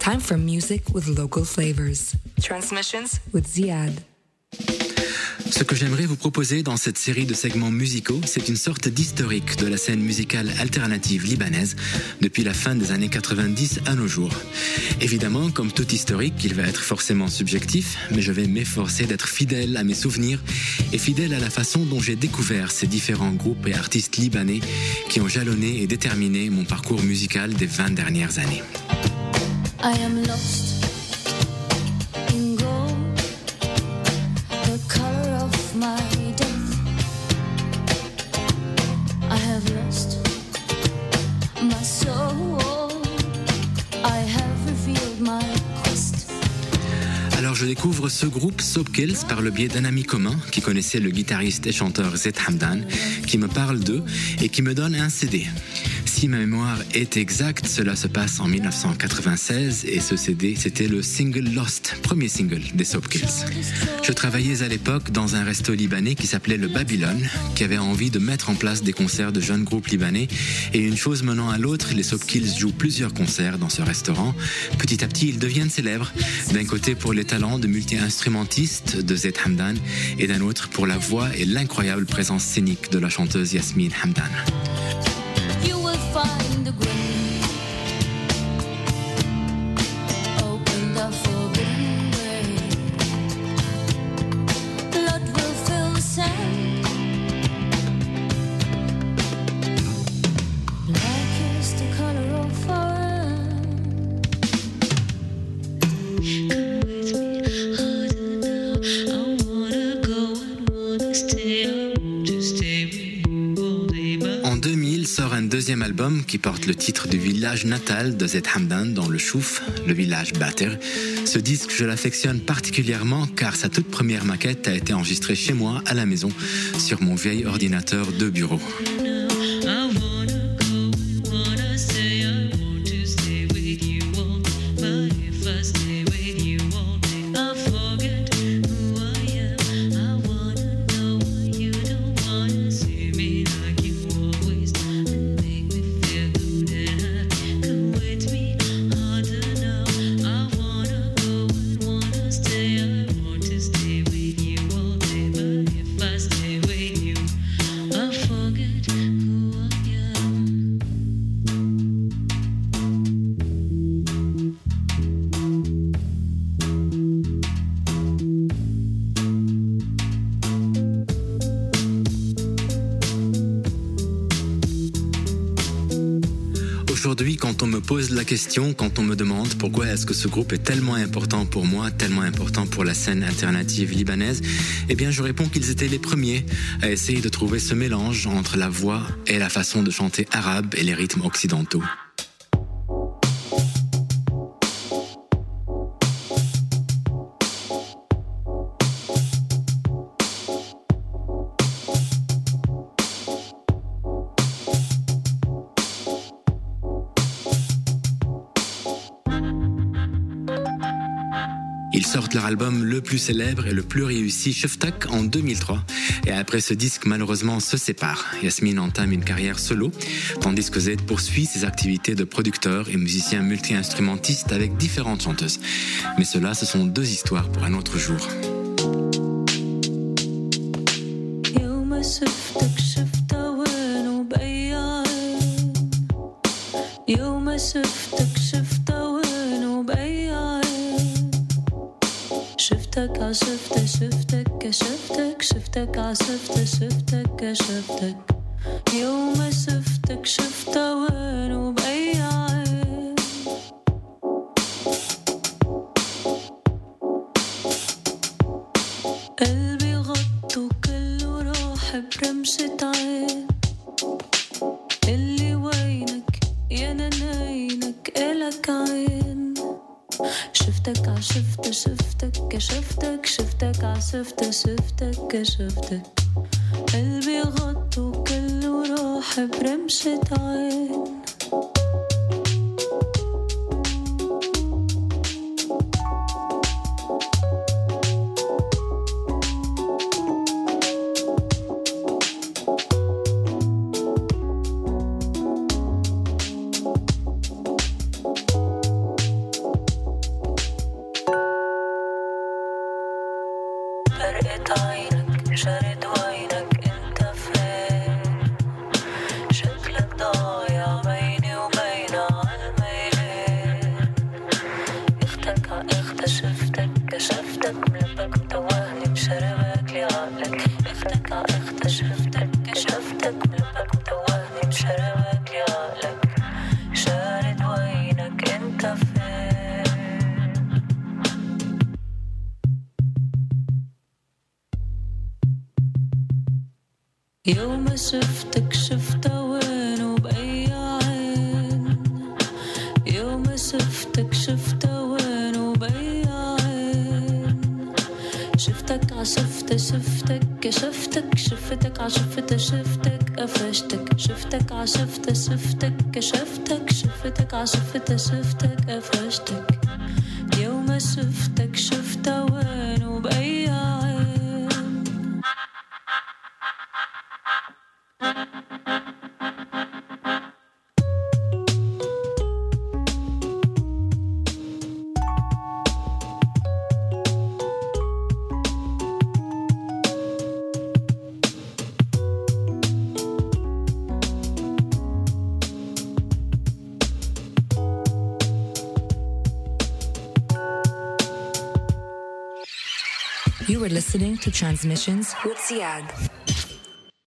Time for music with local flavors. Transmissions with Ziad. Ce que j'aimerais vous proposer dans cette série de segments musicaux, c'est une sorte d'historique de la scène musicale alternative libanaise depuis la fin des années 90 à nos jours. Évidemment, comme tout historique, il va être forcément subjectif, mais je vais m'efforcer d'être fidèle à mes souvenirs et fidèle à la façon dont j'ai découvert ces différents groupes et artistes libanais qui ont jalonné et déterminé mon parcours musical des 20 dernières années. I am lost. Je découvre ce groupe Soapkills par le biais d'un ami commun qui connaissait le guitariste et chanteur Zed Hamdan, qui me parle d'eux et qui me donne un CD. Si ma mémoire est exacte, cela se passe en 1996 et ce CD, c'était le single Lost, premier single des Soapkills. Je travaillais à l'époque dans un resto libanais qui s'appelait le Babylone, qui avait envie de mettre en place des concerts de jeunes groupes libanais et une chose menant à l'autre, les Soapkills jouent plusieurs concerts dans ce restaurant. Petit à petit, ils deviennent célèbres, d'un côté pour les talents de multi-instrumentiste de Zed Hamdan et d'un autre pour la voix et l'incroyable présence scénique de la chanteuse Yasmine Hamdan. Album qui porte le titre du village natal de Zed Hamdan dans le Chouf, le village Bater. Ce disque, je l'affectionne particulièrement car sa toute première maquette a été enregistrée chez moi à la maison sur mon vieil ordinateur de bureau. Aujourd'hui, quand on me pose la question, quand on me demande pourquoi est-ce que ce groupe est tellement important pour moi, tellement important pour la scène alternative libanaise, eh bien, je réponds qu'ils étaient les premiers à essayer de trouver ce mélange entre la voix et la façon de chanter arabe et les rythmes occidentaux. leur album le plus célèbre et le plus réussi, Shuftak, en 2003. Et après ce disque, malheureusement, se sépare. Yasmine entame une carrière solo, tandis que Z poursuit ses activités de producteur et musicien multi-instrumentiste avec différentes chanteuses. Mais cela, ce sont deux histoires pour un autre jour. شفتك عشفتك شفتك شفتك شفتك عشفتك شفتك شفتك يوم شفتك شفتها وين وبأي عين قلبي غطوا كله راح برمشة عين. شفت شفتك كشفتك شفتك عسفت آه، شفتك شفتك. قلبي غط وكله راح برمشة عين. يوم شفتك شفته وين وبأي عين يوم شفتك شفته وين وبأي عين شفتك عشفت شفتك كشفتك شفتك عشفت شفتك قفشتك. شفتك عشفت شفتك كشفتك شفتك عشفت شفتك قفشتك. يوم شفتك شفته وين You were listening to Transmissions with Ziad.